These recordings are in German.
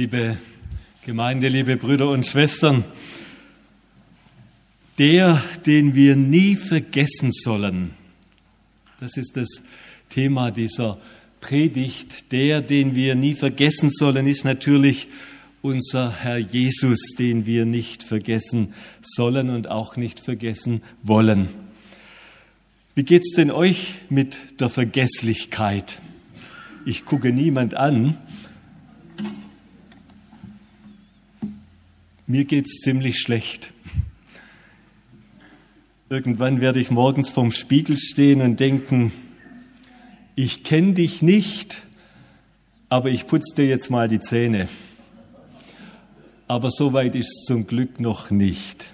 liebe Gemeinde, liebe Brüder und Schwestern. Der, den wir nie vergessen sollen, das ist das Thema dieser Predigt. Der, den wir nie vergessen sollen, ist natürlich unser Herr Jesus, den wir nicht vergessen sollen und auch nicht vergessen wollen. Wie geht's denn euch mit der Vergesslichkeit? Ich gucke niemand an. Mir geht's ziemlich schlecht. Irgendwann werde ich morgens vorm Spiegel stehen und denken, ich kenne dich nicht, aber ich putze dir jetzt mal die Zähne. Aber so weit ist es zum Glück noch nicht.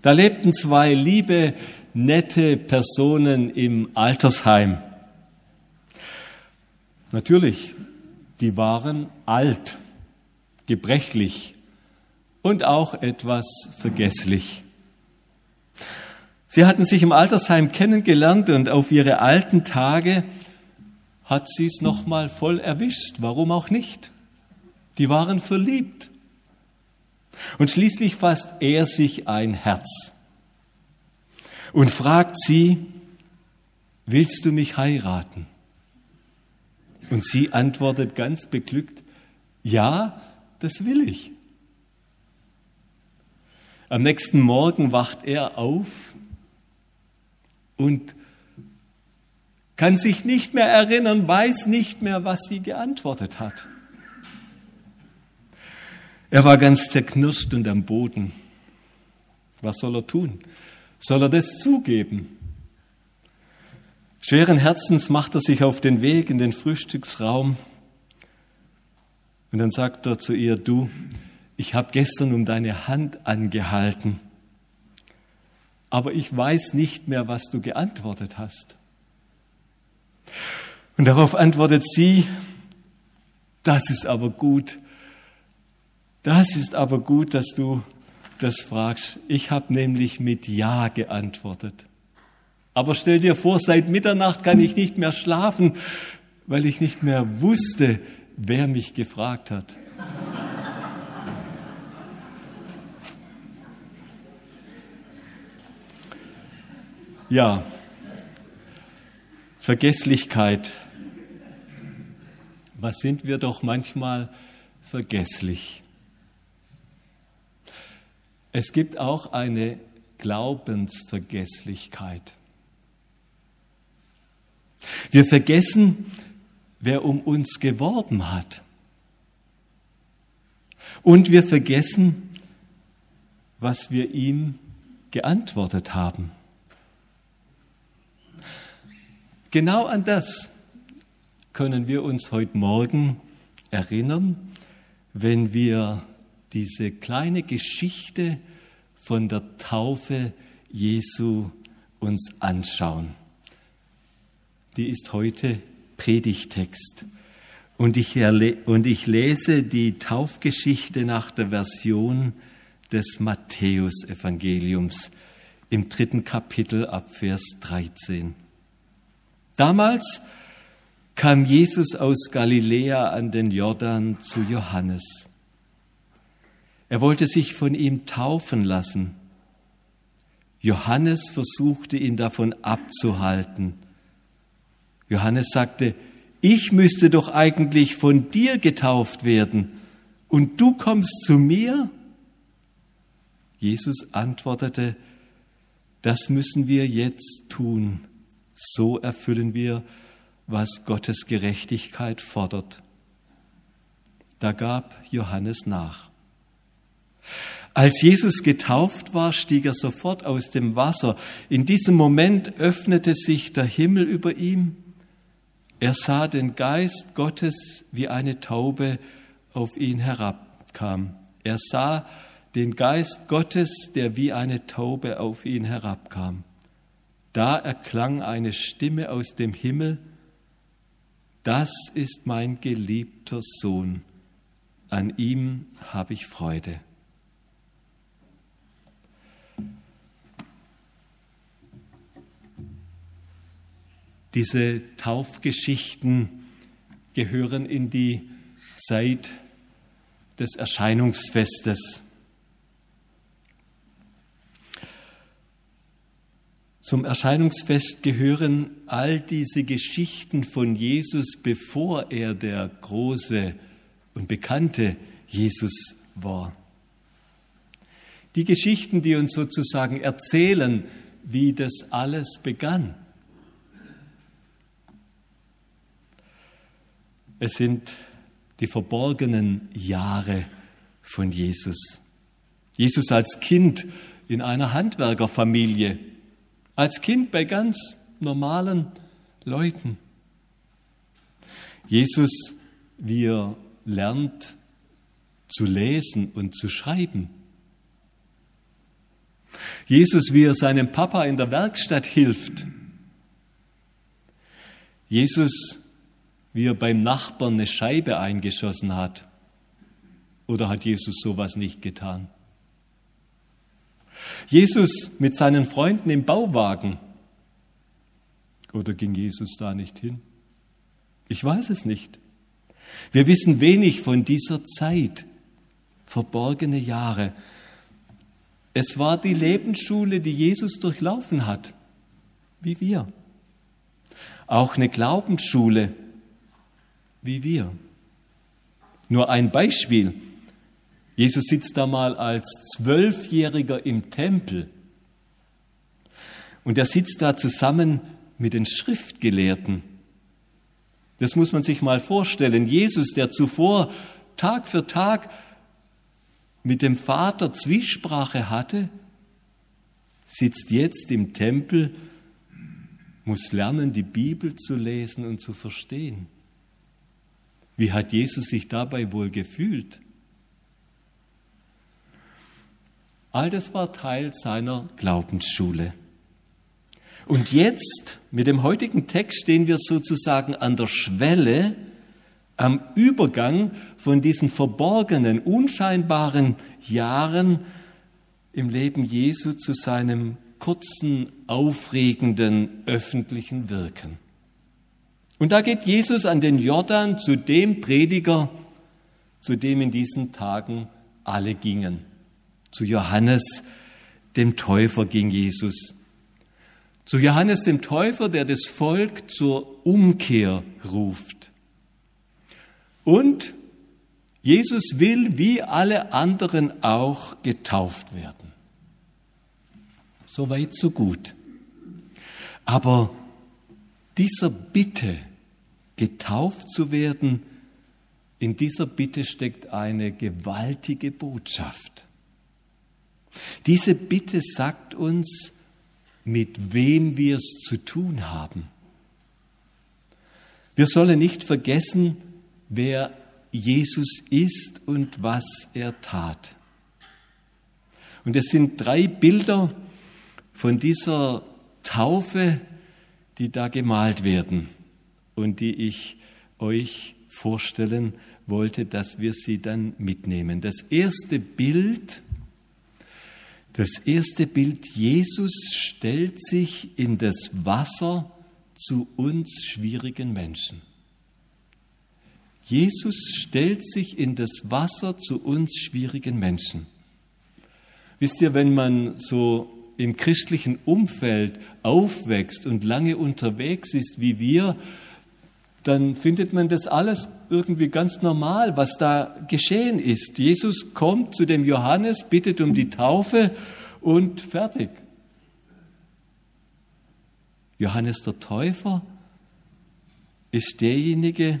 Da lebten zwei liebe, nette Personen im Altersheim. Natürlich, die waren alt, gebrechlich und auch etwas vergesslich. Sie hatten sich im Altersheim kennengelernt und auf ihre alten Tage hat sie es nochmal voll erwischt. Warum auch nicht? Die waren verliebt. Und schließlich fasst er sich ein Herz und fragt sie, willst du mich heiraten? Und sie antwortet ganz beglückt, ja, das will ich. Am nächsten Morgen wacht er auf und kann sich nicht mehr erinnern, weiß nicht mehr, was sie geantwortet hat. Er war ganz zerknirscht und am Boden. Was soll er tun? Soll er das zugeben? Schweren Herzens macht er sich auf den Weg in den Frühstücksraum und dann sagt er zu ihr, du, ich habe gestern um deine Hand angehalten, aber ich weiß nicht mehr, was du geantwortet hast. Und darauf antwortet sie, das ist aber gut, das ist aber gut, dass du das fragst. Ich habe nämlich mit Ja geantwortet. Aber stell dir vor, seit Mitternacht kann ich nicht mehr schlafen, weil ich nicht mehr wusste, wer mich gefragt hat. Ja, Vergesslichkeit. Was sind wir doch manchmal vergesslich? Es gibt auch eine Glaubensvergesslichkeit. Wir vergessen, wer um uns geworben hat. Und wir vergessen, was wir ihm geantwortet haben. Genau an das können wir uns heute Morgen erinnern, wenn wir diese kleine Geschichte von der Taufe Jesu uns anschauen die ist heute Predigtext. Und ich, und ich lese die Taufgeschichte nach der Version des Matthäusevangeliums im dritten Kapitel ab Vers 13. Damals kam Jesus aus Galiläa an den Jordan zu Johannes. Er wollte sich von ihm taufen lassen. Johannes versuchte ihn davon abzuhalten. Johannes sagte, ich müsste doch eigentlich von dir getauft werden und du kommst zu mir? Jesus antwortete, das müssen wir jetzt tun. So erfüllen wir, was Gottes Gerechtigkeit fordert. Da gab Johannes nach. Als Jesus getauft war, stieg er sofort aus dem Wasser. In diesem Moment öffnete sich der Himmel über ihm er sah den Geist Gottes wie eine Taube auf ihn herabkam. Er sah den Geist Gottes, der wie eine Taube auf ihn herabkam. Da erklang eine Stimme aus dem Himmel, das ist mein geliebter Sohn, an ihm habe ich Freude. Diese Taufgeschichten gehören in die Zeit des Erscheinungsfestes. Zum Erscheinungsfest gehören all diese Geschichten von Jesus, bevor er der große und bekannte Jesus war. Die Geschichten, die uns sozusagen erzählen, wie das alles begann. Es sind die verborgenen Jahre von Jesus. Jesus als Kind in einer Handwerkerfamilie als Kind bei ganz normalen Leuten. Jesus, wie er lernt zu lesen und zu schreiben. Jesus, wie er seinem Papa in der Werkstatt hilft. Jesus, wie er beim Nachbarn eine Scheibe eingeschossen hat. Oder hat Jesus sowas nicht getan? Jesus mit seinen Freunden im Bauwagen. Oder ging Jesus da nicht hin? Ich weiß es nicht. Wir wissen wenig von dieser Zeit, verborgene Jahre. Es war die Lebensschule, die Jesus durchlaufen hat, wie wir. Auch eine Glaubensschule, wie wir. Nur ein Beispiel. Jesus sitzt da mal als Zwölfjähriger im Tempel und er sitzt da zusammen mit den Schriftgelehrten. Das muss man sich mal vorstellen. Jesus, der zuvor Tag für Tag mit dem Vater Zwiesprache hatte, sitzt jetzt im Tempel, muss lernen, die Bibel zu lesen und zu verstehen. Wie hat Jesus sich dabei wohl gefühlt? All das war Teil seiner Glaubensschule. Und jetzt, mit dem heutigen Text, stehen wir sozusagen an der Schwelle, am Übergang von diesen verborgenen, unscheinbaren Jahren im Leben Jesu zu seinem kurzen, aufregenden öffentlichen Wirken. Und da geht Jesus an den Jordan zu dem Prediger, zu dem in diesen Tagen alle gingen. Zu Johannes, dem Täufer, ging Jesus. Zu Johannes, dem Täufer, der das Volk zur Umkehr ruft. Und Jesus will wie alle anderen auch getauft werden. So weit, so gut. Aber dieser Bitte, getauft zu werden, in dieser Bitte steckt eine gewaltige Botschaft. Diese Bitte sagt uns, mit wem wir es zu tun haben. Wir sollen nicht vergessen, wer Jesus ist und was er tat. Und es sind drei Bilder von dieser Taufe, die da gemalt werden und die ich euch vorstellen wollte, dass wir sie dann mitnehmen. Das erste Bild das erste Bild, Jesus stellt sich in das Wasser zu uns schwierigen Menschen. Jesus stellt sich in das Wasser zu uns schwierigen Menschen. Wisst ihr, wenn man so im christlichen Umfeld aufwächst und lange unterwegs ist wie wir, dann findet man das alles irgendwie ganz normal, was da geschehen ist. Jesus kommt zu dem Johannes, bittet um die Taufe und fertig. Johannes der Täufer ist derjenige,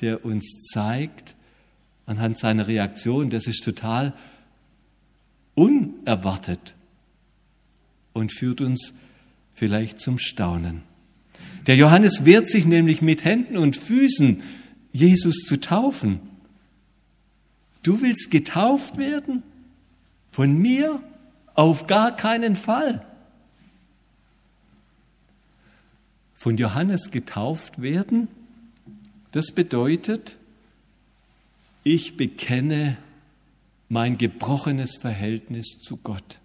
der uns zeigt, anhand seiner Reaktion, das ist total unerwartet und führt uns vielleicht zum Staunen. Der Johannes wehrt sich nämlich mit Händen und Füßen, Jesus zu taufen. Du willst getauft werden? Von mir? Auf gar keinen Fall. Von Johannes getauft werden, das bedeutet, ich bekenne mein gebrochenes Verhältnis zu Gott.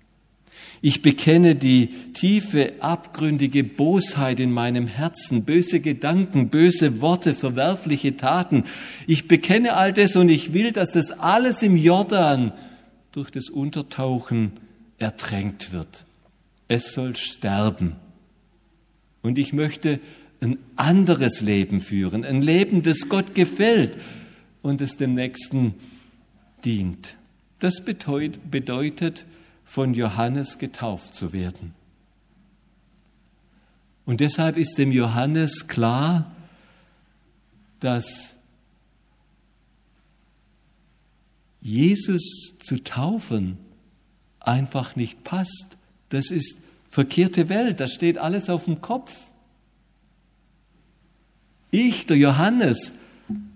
Ich bekenne die tiefe, abgründige Bosheit in meinem Herzen, böse Gedanken, böse Worte, verwerfliche Taten. Ich bekenne all das und ich will, dass das alles im Jordan durch das Untertauchen ertränkt wird. Es soll sterben. Und ich möchte ein anderes Leben führen, ein Leben, das Gott gefällt und es dem Nächsten dient. Das bedeutet, von Johannes getauft zu werden. Und deshalb ist dem Johannes klar, dass Jesus zu taufen einfach nicht passt. Das ist verkehrte Welt, da steht alles auf dem Kopf. Ich, der Johannes,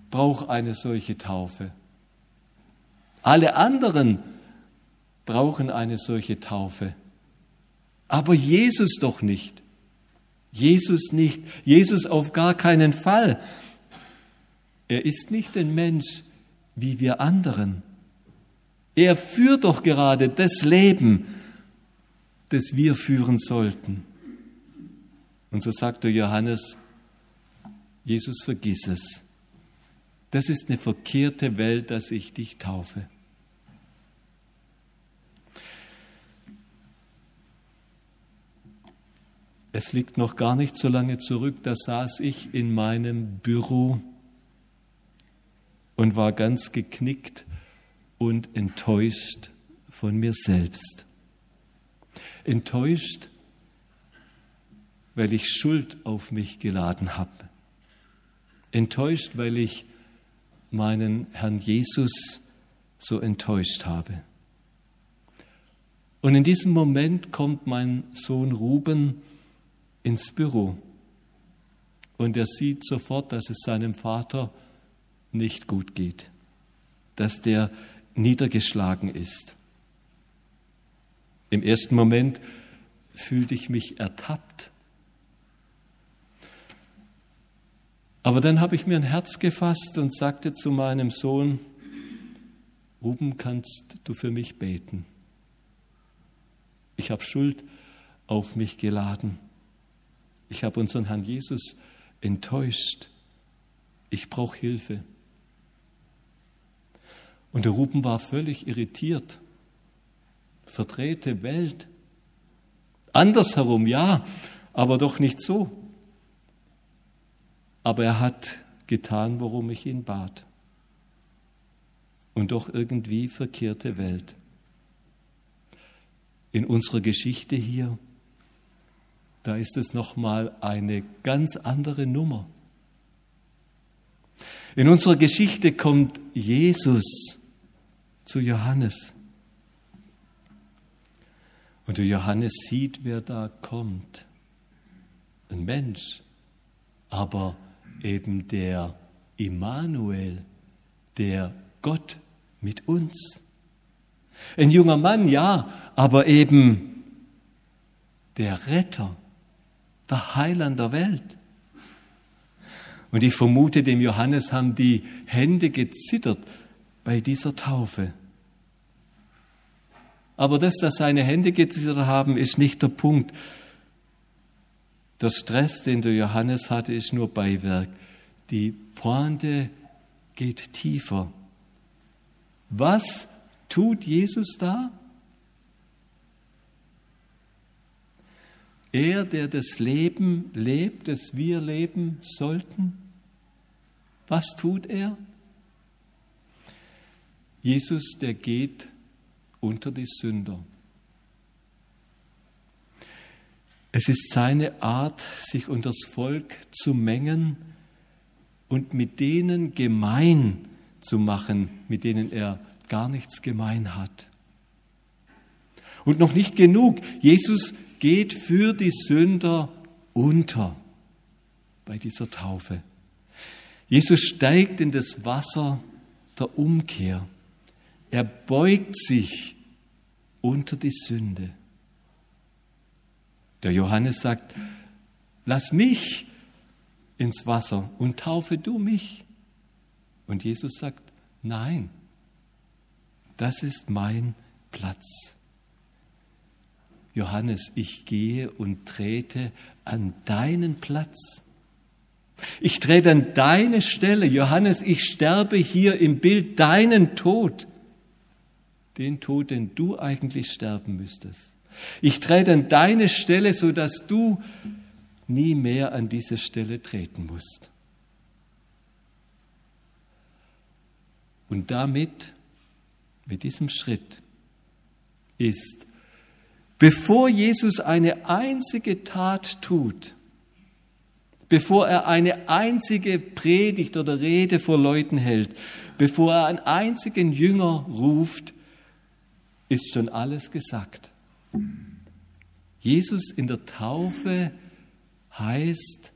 brauche eine solche Taufe. Alle anderen brauchen eine solche Taufe. Aber Jesus doch nicht. Jesus nicht. Jesus auf gar keinen Fall. Er ist nicht ein Mensch wie wir anderen. Er führt doch gerade das Leben, das wir führen sollten. Und so sagte Johannes, Jesus, vergiss es. Das ist eine verkehrte Welt, dass ich dich taufe. Es liegt noch gar nicht so lange zurück, da saß ich in meinem Büro und war ganz geknickt und enttäuscht von mir selbst. Enttäuscht, weil ich Schuld auf mich geladen habe. Enttäuscht, weil ich meinen Herrn Jesus so enttäuscht habe. Und in diesem Moment kommt mein Sohn Ruben ins Büro. Und er sieht sofort, dass es seinem Vater nicht gut geht, dass der niedergeschlagen ist. Im ersten Moment fühlte ich mich ertappt. Aber dann habe ich mir ein Herz gefasst und sagte zu meinem Sohn, Ruben, kannst du für mich beten? Ich habe Schuld auf mich geladen. Ich habe unseren Herrn Jesus enttäuscht. Ich brauche Hilfe. Und der Ruben war völlig irritiert. Verdrehte Welt. Andersherum, ja, aber doch nicht so. Aber er hat getan, worum ich ihn bat. Und doch irgendwie verkehrte Welt. In unserer Geschichte hier da ist es nochmal eine ganz andere Nummer. In unserer Geschichte kommt Jesus zu Johannes. Und der Johannes sieht, wer da kommt. Ein Mensch, aber eben der Immanuel, der Gott mit uns. Ein junger Mann, ja, aber eben der Retter der Heiland der Welt. Und ich vermute, dem Johannes haben die Hände gezittert bei dieser Taufe. Aber das, dass seine Hände gezittert haben, ist nicht der Punkt. Der Stress, den der Johannes hatte, ist nur Beiwerk. Die Pointe geht tiefer. Was tut Jesus da? Er, der das Leben lebt, das wir leben sollten, was tut er? Jesus, der geht unter die Sünder. Es ist seine Art, sich unter das Volk zu mengen und mit denen gemein zu machen, mit denen er gar nichts gemein hat. Und noch nicht genug. Jesus geht für die Sünder unter bei dieser Taufe. Jesus steigt in das Wasser der Umkehr. Er beugt sich unter die Sünde. Der Johannes sagt, lass mich ins Wasser und taufe du mich. Und Jesus sagt, nein, das ist mein Platz. Johannes, ich gehe und trete an deinen Platz. Ich trete an deine Stelle. Johannes, ich sterbe hier im Bild deinen Tod. Den Tod, den du eigentlich sterben müsstest. Ich trete an deine Stelle, sodass du nie mehr an diese Stelle treten musst. Und damit, mit diesem Schritt, ist, bevor Jesus eine einzige Tat tut, bevor er eine einzige Predigt oder Rede vor Leuten hält, bevor er einen einzigen Jünger ruft, ist schon alles gesagt. Jesus in der Taufe heißt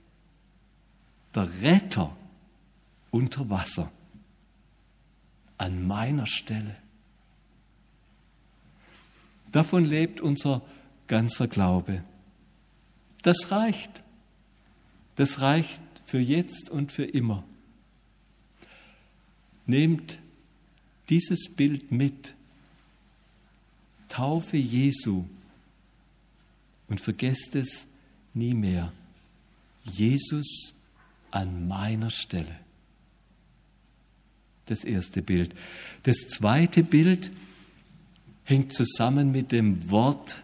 der Retter unter Wasser an meiner Stelle. Davon lebt unser ganzer Glaube. Das reicht. Das reicht für jetzt und für immer. Nehmt dieses Bild mit. Taufe Jesu und vergesst es nie mehr. Jesus an meiner Stelle. Das erste Bild. Das zweite Bild hängt zusammen mit dem Wort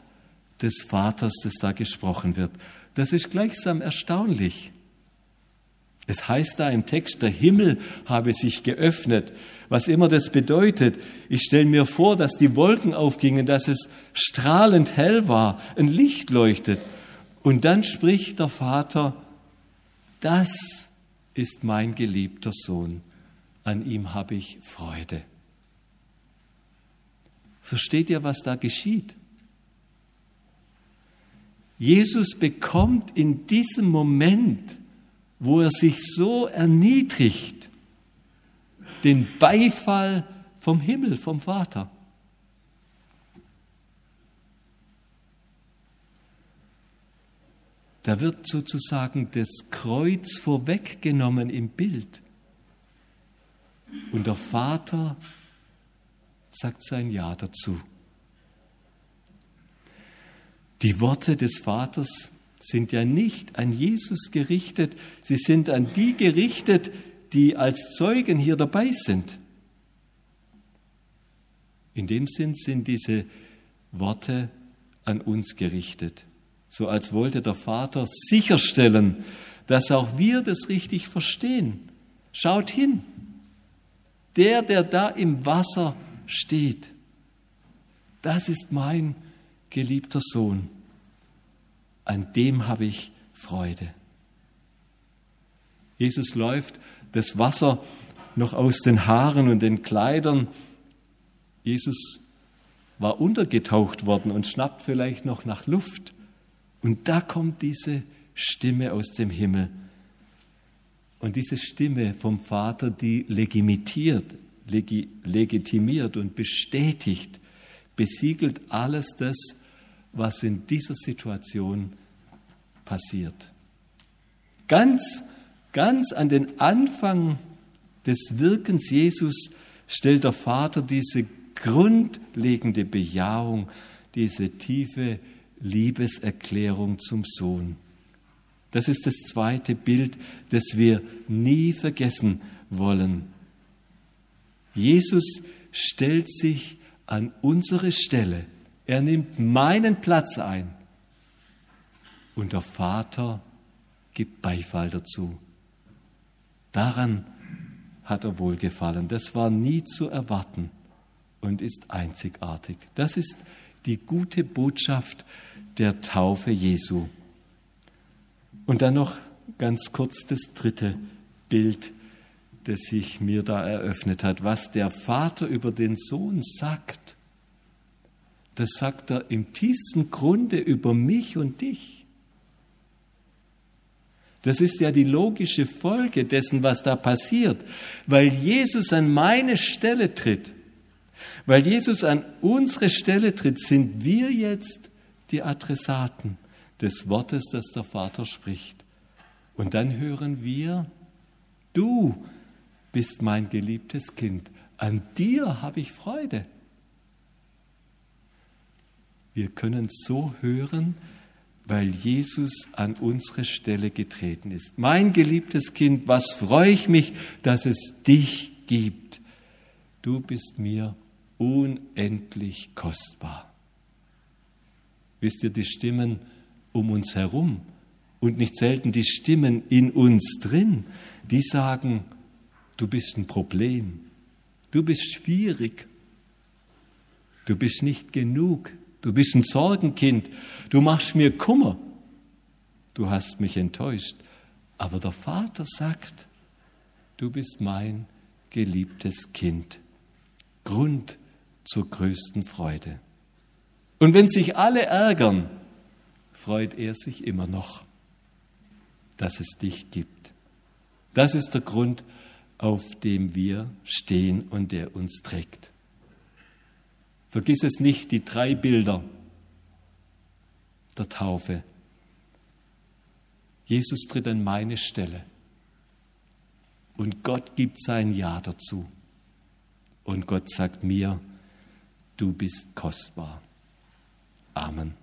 des Vaters, das da gesprochen wird. Das ist gleichsam erstaunlich. Es heißt da im Text, der Himmel habe sich geöffnet. Was immer das bedeutet. Ich stelle mir vor, dass die Wolken aufgingen, dass es strahlend hell war, ein Licht leuchtet. Und dann spricht der Vater, das ist mein geliebter Sohn, an ihm habe ich Freude. Versteht ihr, was da geschieht? Jesus bekommt in diesem Moment, wo er sich so erniedrigt, den Beifall vom Himmel, vom Vater. Da wird sozusagen das Kreuz vorweggenommen im Bild. Und der Vater sagt sein Ja dazu. Die Worte des Vaters sind ja nicht an Jesus gerichtet, sie sind an die gerichtet, die als Zeugen hier dabei sind. In dem Sinn sind diese Worte an uns gerichtet, so als wollte der Vater sicherstellen, dass auch wir das richtig verstehen. Schaut hin, der, der da im Wasser steht. Das ist mein geliebter Sohn. An dem habe ich Freude. Jesus läuft das Wasser noch aus den Haaren und den Kleidern. Jesus war untergetaucht worden und schnappt vielleicht noch nach Luft. Und da kommt diese Stimme aus dem Himmel. Und diese Stimme vom Vater, die legitimiert, legitimiert und bestätigt, besiegelt alles das, was in dieser Situation passiert. Ganz, ganz an den Anfang des Wirkens Jesus stellt der Vater diese grundlegende Bejahung, diese tiefe Liebeserklärung zum Sohn. Das ist das zweite Bild, das wir nie vergessen wollen. Jesus stellt sich an unsere Stelle. Er nimmt meinen Platz ein. Und der Vater gibt Beifall dazu. Daran hat er wohlgefallen. Das war nie zu erwarten und ist einzigartig. Das ist die gute Botschaft der Taufe Jesu. Und dann noch ganz kurz das dritte Bild das sich mir da eröffnet hat. Was der Vater über den Sohn sagt, das sagt er im tiefsten Grunde über mich und dich. Das ist ja die logische Folge dessen, was da passiert. Weil Jesus an meine Stelle tritt, weil Jesus an unsere Stelle tritt, sind wir jetzt die Adressaten des Wortes, das der Vater spricht. Und dann hören wir, du bist mein geliebtes Kind. An dir habe ich Freude. Wir können so hören, weil Jesus an unsere Stelle getreten ist. Mein geliebtes Kind, was freue ich mich, dass es dich gibt. Du bist mir unendlich kostbar. Wisst ihr, die Stimmen um uns herum und nicht selten die Stimmen in uns drin, die sagen, du bist ein Problem, du bist schwierig, du bist nicht genug, du bist ein Sorgenkind, du machst mir Kummer, du hast mich enttäuscht. Aber der Vater sagt, du bist mein geliebtes Kind. Grund zur größten Freude. Und wenn sich alle ärgern, freut er sich immer noch, dass es dich gibt. Das ist der Grund, auf dem wir stehen und der uns trägt. Vergiss es nicht, die drei Bilder der Taufe. Jesus tritt an meine Stelle und Gott gibt sein Ja dazu. Und Gott sagt mir, du bist kostbar. Amen.